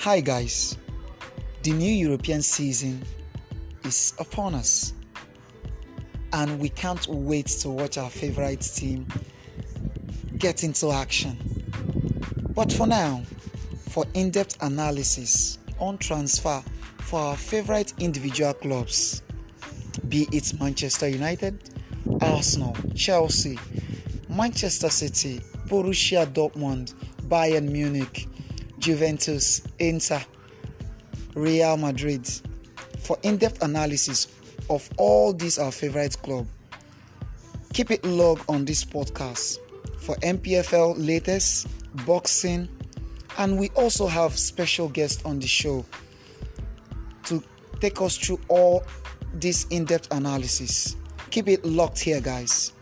Hi, guys. The new European season is upon us, and we can't wait to watch our favorite team get into action. But for now, for in depth analysis on transfer for our favorite individual clubs, be it Manchester United, Arsenal, Chelsea, Manchester City, Borussia Dortmund, Bayern Munich, Juventus, Inter, Real Madrid. For in-depth analysis of all these our favorite club, keep it logged on this podcast for MPFL latest, boxing, and we also have special guests on the show to take us through all this in-depth analysis. Keep it locked here, guys.